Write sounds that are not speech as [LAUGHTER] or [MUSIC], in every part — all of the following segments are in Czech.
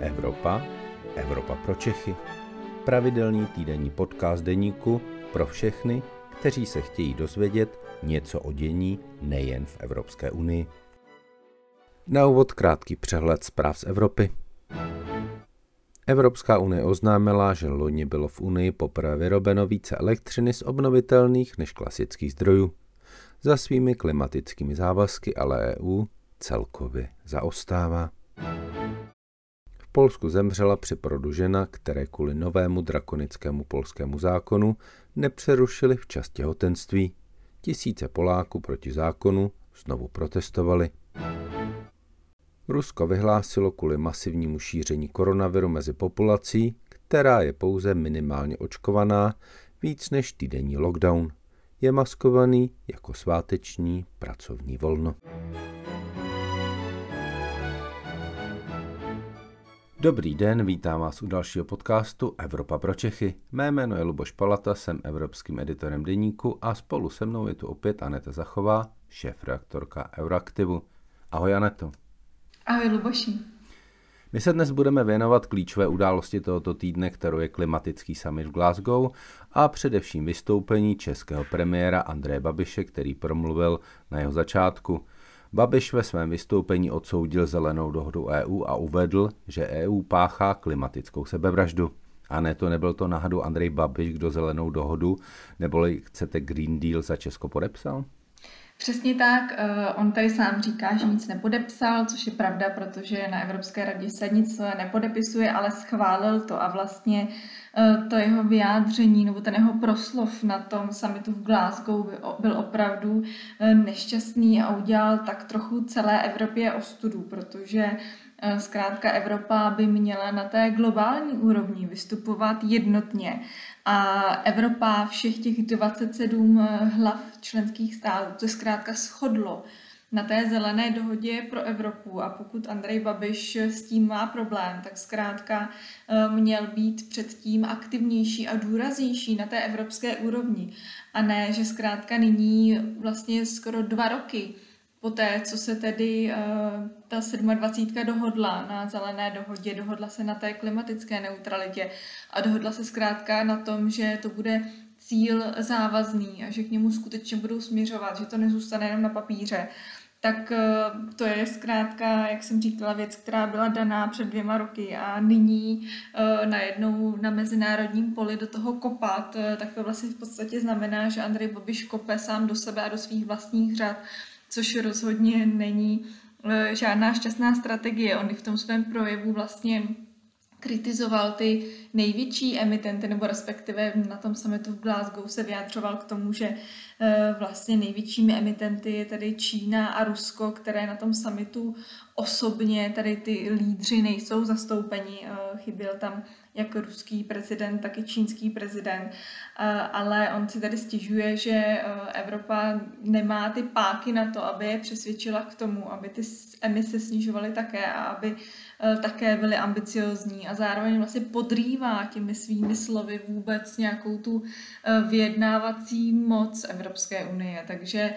Evropa, Evropa pro Čechy. Pravidelný týdenní podcast deníku pro všechny, kteří se chtějí dozvědět něco o dění nejen v Evropské unii. Na úvod krátký přehled zpráv z Evropy. Evropská unie oznámila, že loni bylo v Unii poprvé vyrobeno více elektřiny z obnovitelných než klasických zdrojů. Za svými klimatickými závazky ale EU celkově zaostává. Polsku zemřela při porodu žena, které kvůli novému drakonickému polskému zákonu nepřerušili včas těhotenství. Tisíce Poláků proti zákonu znovu protestovali. Rusko vyhlásilo kvůli masivnímu šíření koronaviru mezi populací, která je pouze minimálně očkovaná, víc než týdenní lockdown. Je maskovaný jako sváteční pracovní volno. Dobrý den, vítám vás u dalšího podcastu Evropa pro Čechy. Mé jméno je Luboš Palata, jsem evropským editorem deníku a spolu se mnou je tu opět Aneta Zachová, šéf-reaktorka Euraktivu. Ahoj Aneto. Ahoj Luboši. My se dnes budeme věnovat klíčové události tohoto týdne, kterou je klimatický summit v Glasgow a především vystoupení českého premiéra Andreje Babiše, který promluvil na jeho začátku. Babiš ve svém vystoupení odsoudil zelenou dohodu EU a uvedl, že EU páchá klimatickou sebevraždu. A ne to nebyl to náhodou Andrej Babiš, kdo zelenou dohodu, neboli chcete Green Deal za Česko podepsal? Přesně tak, eh, on tady sám říká, že nic nepodepsal, což je pravda, protože na Evropské radě se nic nepodepisuje, ale schválil to a vlastně eh, to jeho vyjádření nebo ten jeho proslov na tom summitu v Glasgow byl opravdu eh, nešťastný a udělal tak trochu celé Evropě ostudu, protože Zkrátka Evropa by měla na té globální úrovni vystupovat jednotně. A Evropa, všech těch 27 hlav členských států, to zkrátka shodlo na té zelené dohodě pro Evropu. A pokud Andrej Babiš s tím má problém, tak zkrátka eh, měl být předtím aktivnější a důraznější na té evropské úrovni. A ne, že zkrátka nyní vlastně skoro dva roky Poté, co se tedy uh, ta 27. dohodla na zelené dohodě, dohodla se na té klimatické neutralitě a dohodla se zkrátka na tom, že to bude cíl závazný a že k němu skutečně budou směřovat, že to nezůstane jenom na papíře, tak uh, to je zkrátka, jak jsem říkala, věc, která byla daná před dvěma roky a nyní uh, najednou na mezinárodním poli do toho kopat, tak to vlastně v podstatě znamená, že Andrej Babiš kope sám do sebe a do svých vlastních řad což rozhodně není eh, žádná šťastná strategie. On v tom svém projevu vlastně kritizoval ty největší emitenty, nebo respektive na tom summitu v Glasgow se vyjádřoval k tomu, že eh, vlastně největšími emitenty je tady Čína a Rusko, které na tom summitu osobně tady ty lídři nejsou zastoupeni. Eh, chyběl tam jak ruský prezident, tak i čínský prezident. Ale on si tady stěžuje, že e, Evropa nemá ty páky na to, aby je přesvědčila k tomu, aby ty emise snižovaly také a aby e, také byly ambiciozní a zároveň vlastně podrývá těmi svými slovy vůbec nějakou tu vyjednávací moc Evropské unie. Takže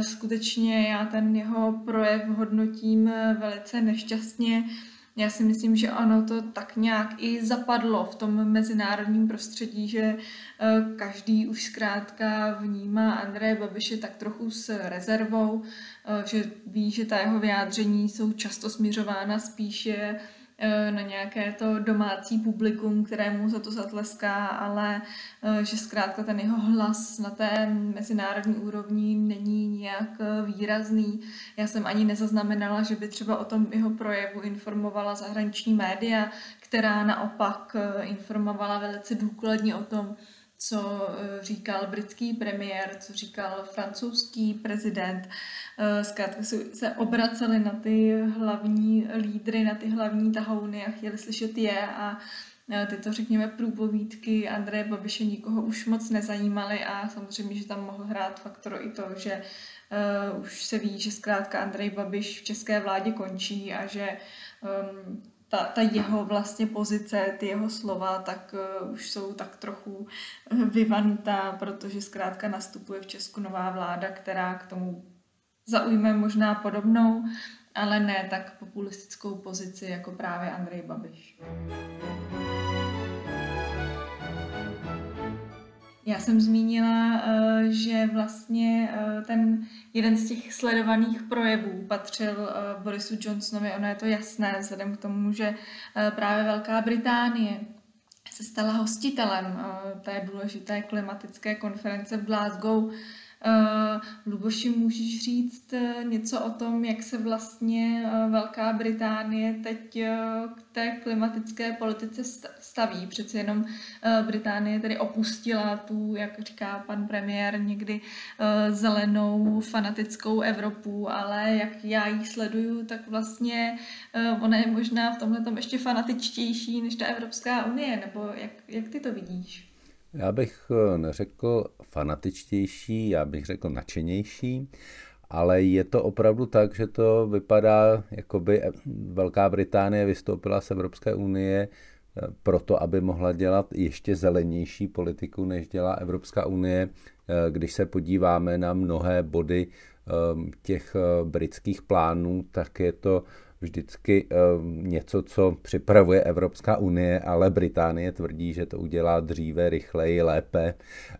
skutečně já ten jeho projev hodnotím velice nešťastně. Já si myslím, že ono to tak nějak i zapadlo v tom mezinárodním prostředí, že eh, každý už zkrátka vnímá Andreje Babiše tak trochu s rezervou, eh, že ví, že ta jeho vyjádření jsou často směřována spíše na nějaké to domácí publikum, kterému za to zatleská, ale eh, že zkrátka ten jeho hlas na té mezinárodní úrovni není nějak eh, výrazný. Já jsem ani nezaznamenala, že by třeba o tom jeho projevu informovala zahraniční média, která naopak informovala velice důkladně o tom, co eh, říkal britský premiér, co říkal francouzský prezident. Eh, zkrátka se obraceli na ty hlavní lídry, na ty hlavní tahouny a chtěli slyšet je a eh, tyto, řekněme, průpovídky Andreje Babiše nikoho už moc nezajímaly a samozřejmě, že tam mohl hrát faktor i to, že už se ví, že zkrátka Andrej Babiš v české vládě končí a že um, ta, ta jeho vlastně pozice, ty jeho slova, tak uh, už jsou tak trochu eh, vyvanutá, protože zkrátka nastupuje v Česku nová vláda, která k tomu zaujme možná podobnou ale ne tak populistickou pozici jako právě Andrej Babiš. Já jsem zmínila, eh, že vlastně eh, ten jeden z těch sledovaných projevů patřil eh, Borisu Johnsonovi. Ono je to jasné, vzhledem k tomu, že právě Velká Británie se stala hostitelem té důležité klimatické konference v Glasgow Uh, Luboši, můžeš říct uh, něco o tom, jak se vlastně uh, Velká Británie teď k té klimatické politice staví? Přece jenom Británie tedy opustila tu, jak říká pan premiér, někdy zelenou fanatickou Evropu, ale jak já ji sleduju, tak vlastně ona je možná v tomhle tom ještě fanatičtější než ta Evropská unie, nebo jak, jak ty to vidíš? Já bych eh, neřekl fanatičtější, já bych řekl nadšenější, ale je to opravdu tak, že to vypadá, jako by Velká Británie vystoupila z Evropské unie eh, proto, aby mohla dělat ještě zelenější politiku, než dělá Evropská unie. Eh, když se podíváme na mnohé body těch britských plánů, tak je to vždycky ehm, něco, co připravuje Evropská unie, ale Británie tvrdí, že to udělá dříve, rychleji, lépe,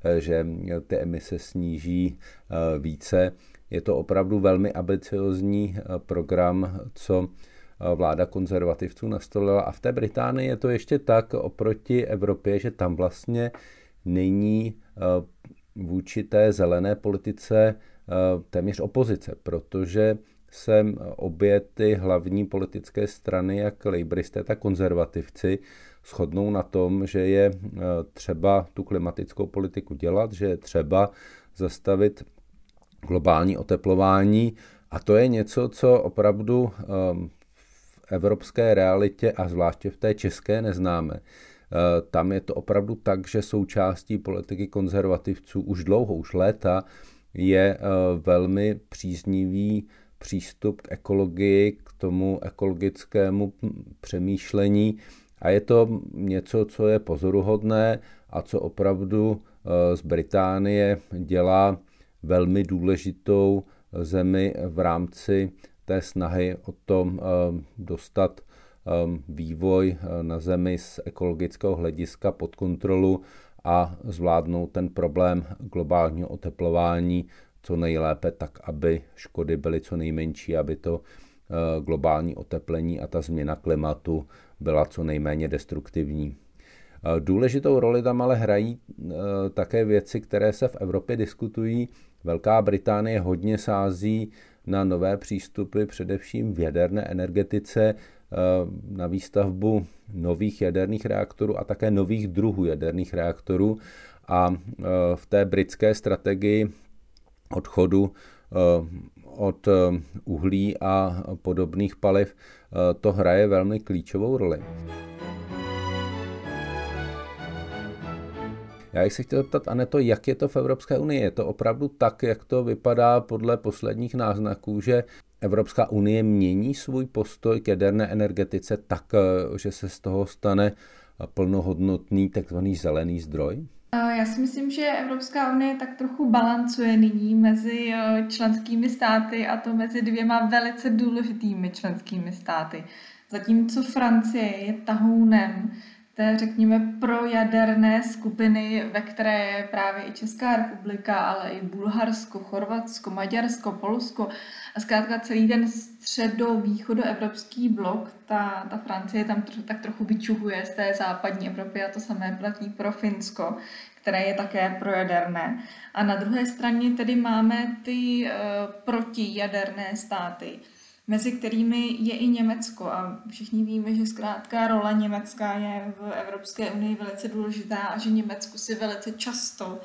eh, že ty emise sníží eh, více. Je to opravdu velmi ambiciozní eh, program, co vláda konzervativců nastolila. A v té Británii je to ještě tak oproti Evropě, že tam vlastně není vůči té zelené politice téměř opozice, protože se obě ty hlavní politické strany, jak lejbristé, tak konzervativci, shodnou na tom, že je e, třeba tu klimatickou politiku dělat, že je třeba zastavit globální oteplování a to je něco, co opravdu e, v evropské realitě a zvláště v té české neznáme. E, tam je to opravdu tak, že součástí politiky konzervativců už dlouho, už léta je velmi příznivý přístup k ekologii, k tomu ekologickému přemýšlení. A je to něco, co je pozoruhodné a co opravdu eh, z Británie dělá velmi důležitou zemi v rámci té snahy o tom eh, dostat eh, vývoj na zemi z ekologického hlediska pod kontrolu a zvládnout ten problém globálního oteplování co nejlépe, tak aby škody byly co nejmenší, aby to eh, globální oteplení a ta změna klimatu byla co nejméně destruktivní. Eh, důležitou roli tam ale hrají eh, také věci, které se v Evropě diskutují. Velká Británie hodně sází na nové přístupy, především v jaderné energetice, na výstavbu nových jaderných reaktorů a také nových druhů jaderných reaktorů. A v té britské strategii odchodu eh, od eh, uhlí a podobných paliv, eh, to hraje velmi klíčovou roli. Já bych se chtěl zeptat, Aneto, jak je to v Evropské unii? Je to opravdu tak, jak to vypadá podle posledních náznaků, že Evropská unie mění svůj postoj k jaderné energetice tak, že se z toho stane plnohodnotný takzvaný zelený zdroj? Já si myslím, že Evropská unie tak trochu balancuje nyní mezi eh, členskými státy a to mezi dvěma velice důležitými členskými státy. Zatímco Francie je tahounem té, řekněme, projaderné skupiny, ve které je právě i Česká republika, ale i Bulharsko, Chorvatsko, Maďarsko, Polsko a zkrátka celý ten středo-východoevropský blok, ta, ta Francie tam tro, tak trochu vyčuhuje z té západní Evropy a to samé platí pro Finsko, které je také projaderné. A na druhé straně tedy máme ty uh, protijaderné státy, mezi kterými je i Německo. A všichni víme, že zkrátka rola Německa je v Evropské unii velice důležitá a že Německo si velice často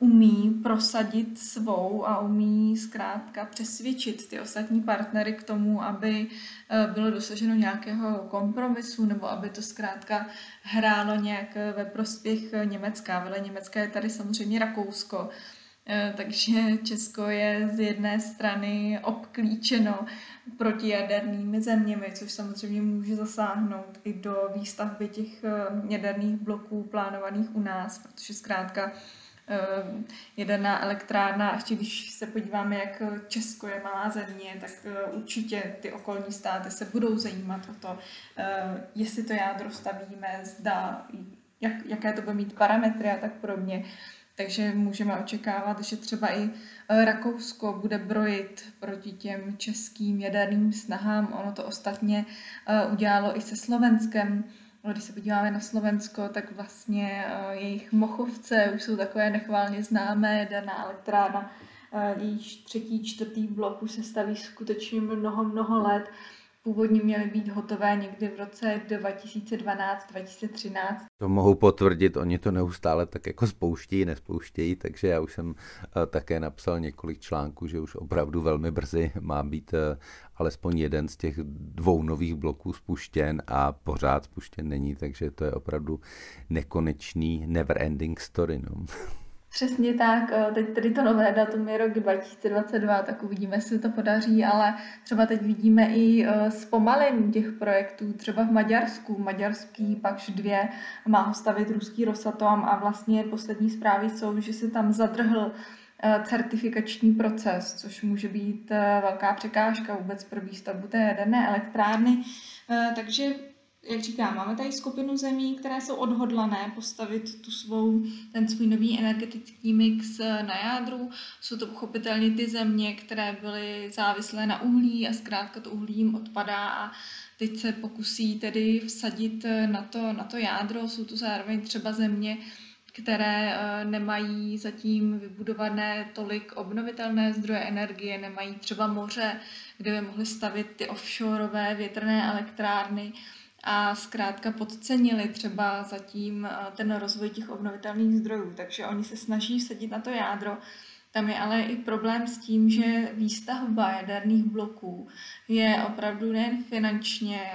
umí prosadit svou a umí zkrátka přesvědčit ty ostatní partnery k tomu, aby eh, bylo dosaženo nějakého kompromisu nebo aby to zkrátka hrálo nějak ve prospěch Německa. Vele Německa je tady samozřejmě Rakousko, takže Česko je z jedné strany obklíčeno protijadernými zeměmi, což samozřejmě může zasáhnout i do výstavby těch eh, jaderných bloků plánovaných u nás, protože zkrátka jedená elektrárna, ještě když se podíváme, jak Česko je malá země, tak určitě ty okolní státy se budou zajímat o to, jestli to jádro stavíme, zda, jak, jaké to bude mít parametry a tak podobně. Takže můžeme očekávat, že třeba i e, Rakousko bude brojit proti těm českým jaderným snahám. Ono to ostatně e, udělalo i se Slovenskem. Když se podíváme na Slovensko, tak vlastně e, jejich mochovce už jsou takové nechválně známé, jaderná elektrárna, jejich třetí, čtvrtý blok už se staví skutečně mnoho, mnoho let původně měly být hotové někdy v roce 2012-2013. To mohu potvrdit, oni to neustále tak jako spouštějí, nespouštějí, takže já už jsem eh, také napsal několik článků, že už opravdu velmi brzy má být eh, alespoň jeden z těch dvou nových bloků spuštěn a pořád spuštěn není, takže to je opravdu nekonečný never ending story. No. [LAUGHS] Přesně tak, eh, teď tedy to nové datum je rok 2022, tak uvidíme, jestli to podaří, ale třeba teď vidíme i eh, zpomalení těch projektů, třeba v Maďarsku, maďarský Pakš 2 má ho stavit ruský Rosatom a vlastně poslední zprávy jsou, že se tam zadrhl eh, certifikační proces, což může být velká překážka vůbec pro výstavbu té jaderné elektrárny. Takže jak říkám, máme tady skupinu zemí, které jsou odhodlané postavit tu svou, ten svůj nový energetický mix na jádru. Jsou to pochopitelně ty země, které byly závislé na uhlí a zkrátka to uhlí jim odpadá a teď se pokusí tedy vsadit na to, na to jádro. Jsou to zároveň třeba země, které eh, nemají zatím vybudované tolik obnovitelné zdroje energie, nemají třeba moře, kde by mohly stavit ty offshoreové větrné elektrárny a zkrátka podcenili třeba zatím eh, ten rozvoj těch obnovitelných zdrojů, takže oni se snaží sedit na to jádro. Tam je ale i problém s tím, že výstavba jaderných bloků je opravdu nejen finančně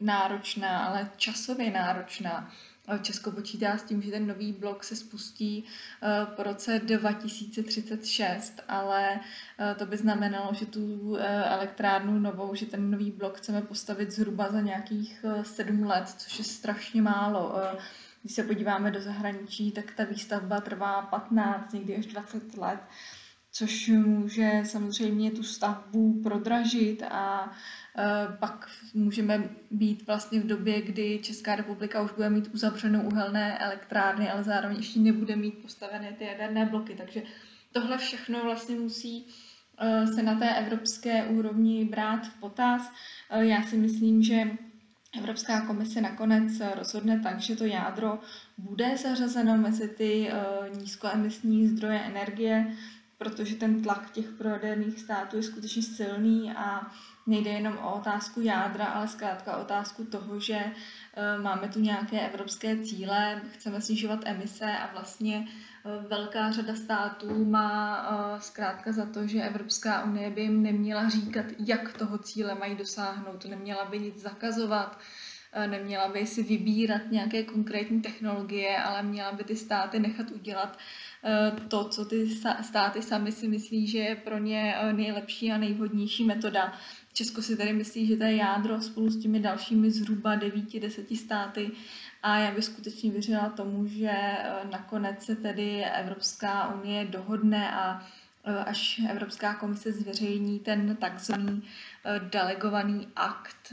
náročná, ale časově náročná. Česko počítá s tím, že ten nový blok se spustí eh, po roce 2036, ale eh, to by znamenalo, že tu eh, elektrárnu novou, že ten nový blok chceme postavit zhruba za nějakých sedm let, což je strašně málo. Když se podíváme do zahraničí, tak ta výstavba trvá 15, někdy až 20 let což může samozřejmě tu stavbu prodražit a Eh, pak můžeme být vlastně v době, kdy Česká republika už bude mít uzavřenou uhelné elektrárny, ale zároveň ještě nebude mít postavené ty jaderné bloky. Takže tohle všechno vlastně musí eh, se na té evropské úrovni brát v potaz. Eh, já si myslím, že Evropská komise nakonec rozhodne tak, že to jádro bude zařazeno mezi ty nízkoemisní zdroje energie, protože ten tlak těch projaderných států je skutečně silný a nejde jenom o otázku jádra, ale zkrátka o otázku toho, že eh, máme tu nějaké evropské cíle, chceme snižovat emise a vlastně eh, velká řada států má eh, zkrátka za to, že Evropská unie by jim neměla říkat, jak toho cíle mají dosáhnout, neměla by nic zakazovat, neměla by si vybírat nějaké konkrétní technologie, ale měla by ty státy nechat udělat to, co ty státy sami si myslí, že je pro ně nejlepší a nejvhodnější metoda. Česko si tady myslí, že to je jádro spolu s těmi dalšími zhruba 9-10 státy a já bych skutečně věřila tomu, že eh, nakonec se tedy Evropská unie dohodne a eh, až Evropská komise zveřejní ten takzvaný eh, delegovaný akt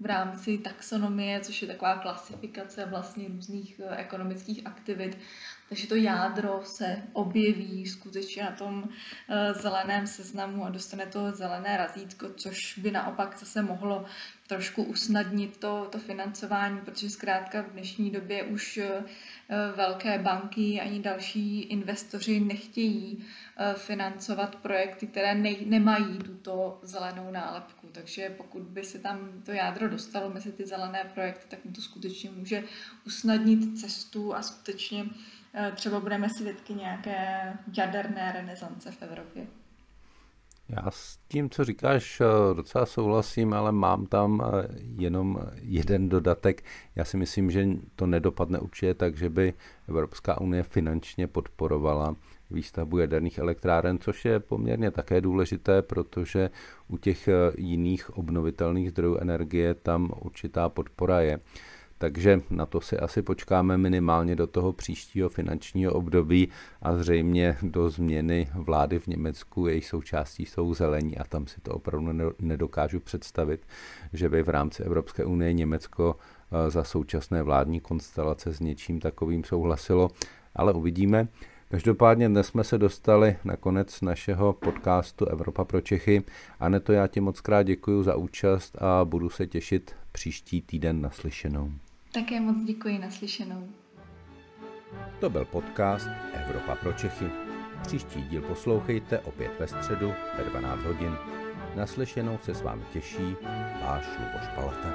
v rámci taxonomie, což je taková klasifikace vlastně různých ekonomických aktivit, takže to jádro se objeví skutečně na tom eh, zeleném seznamu a dostane to zelené razítko, což by naopak zase mohlo trošku usnadnit to, to financování, protože zkrátka v dnešní době už eh, velké banky ani další investoři nechtějí eh, financovat projekty, které ne, nemají tuto zelenou nálepku. Takže pokud by se tam to jádro dostalo mezi ty zelené projekty, tak mu to skutečně může usnadnit cestu a skutečně třeba budeme svědky nějaké jaderné renesance v Evropě. Já s tím, co říkáš, eh, docela souhlasím, ale mám tam eh, jenom jeden dodatek. Já si myslím, že to nedopadne určitě tak, že by Evropská unie finančně podporovala výstavbu jaderných elektráren, což je poměrně také důležité, protože u těch jiných obnovitelných zdrojů energie tam určitá podpora je. Takže na to si asi počkáme minimálně do toho příštího finančního období a zřejmě do změny vlády v Německu, její součástí jsou zelení a tam si to opravdu nedokážu představit, že by v rámci Evropské unie Německo eh, za současné vládní konstelace s něčím takovým souhlasilo, ale uvidíme. Každopádně dnes jsme se dostali na konec našeho podcastu Evropa pro Čechy. Aneto, já ti moc krát děkuji za účast a budu se těšit příští týden naslyšenou. Také moc děkuji naslyšenou. To byl podcast Evropa pro Čechy. Příští díl poslouchejte opět ve středu ve 12 hodin. Naslyšenou se s vámi těší váš Luboš Palata.